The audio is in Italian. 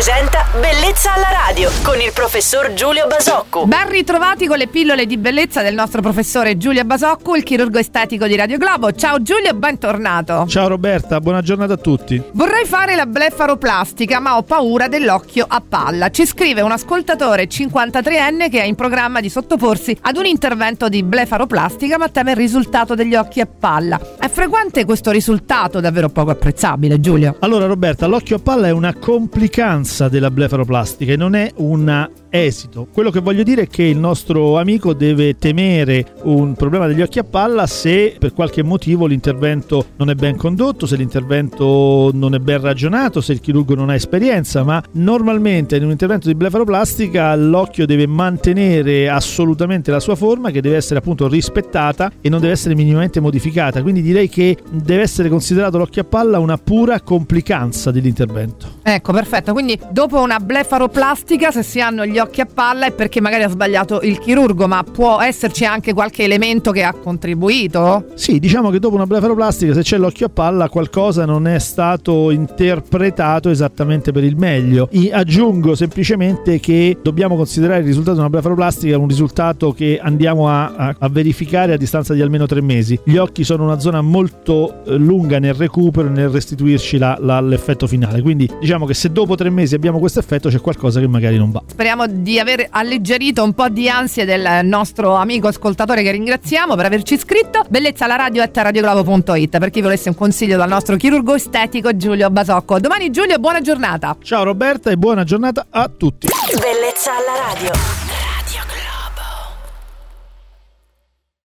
presenta Bellezza alla radio con il professor Giulio Basocco. Ben ritrovati con le pillole di bellezza del nostro professore Giulio Basocco, il chirurgo estetico di Radio Globo. Ciao Giulio, bentornato. Ciao Roberta, buona giornata a tutti. Vorrei fare la blefaroplastica, ma ho paura dell'occhio a palla. Ci scrive un ascoltatore 53enne che è in programma di sottoporsi ad un intervento di blefaroplastica, ma teme il risultato degli occhi a palla. È frequente questo risultato davvero poco apprezzabile, Giulio? Allora Roberta, l'occhio a palla è una complicanza della blefaroplastica e non è una esito. Quello che voglio dire è che il nostro amico deve temere un problema degli occhi a palla se per qualche motivo l'intervento non è ben condotto, se l'intervento non è ben ragionato, se il chirurgo non ha esperienza, ma normalmente in un intervento di blefaroplastica l'occhio deve mantenere assolutamente la sua forma che deve essere appunto rispettata e non deve essere minimamente modificata. Quindi direi che deve essere considerato l'occhio a palla una pura complicanza dell'intervento. Ecco, perfetto. Quindi dopo una blefaroplastica se si hanno gli occhi a palla è perché magari ha sbagliato il chirurgo, ma può esserci anche qualche elemento che ha contribuito? Sì, diciamo che dopo una blefaroplastica, se c'è l'occhio a palla, qualcosa non è stato interpretato esattamente per il meglio. I aggiungo semplicemente che dobbiamo considerare il risultato di una blefaroplastica un risultato che andiamo a, a, a verificare a distanza di almeno tre mesi. Gli occhi sono una zona molto eh, lunga nel recupero e nel restituirci la, la, l'effetto finale. Quindi diciamo che se dopo tre mesi abbiamo questo effetto c'è qualcosa che magari non va. Speriamo di aver alleggerito un po' di ansie del nostro amico ascoltatore che ringraziamo per averci iscritto. Bellezza alla radio at radioglobo.it per chi volesse un consiglio dal nostro chirurgo estetico Giulio Basocco. Domani Giulio, buona giornata. Ciao Roberta e buona giornata a tutti. Bellezza alla radio.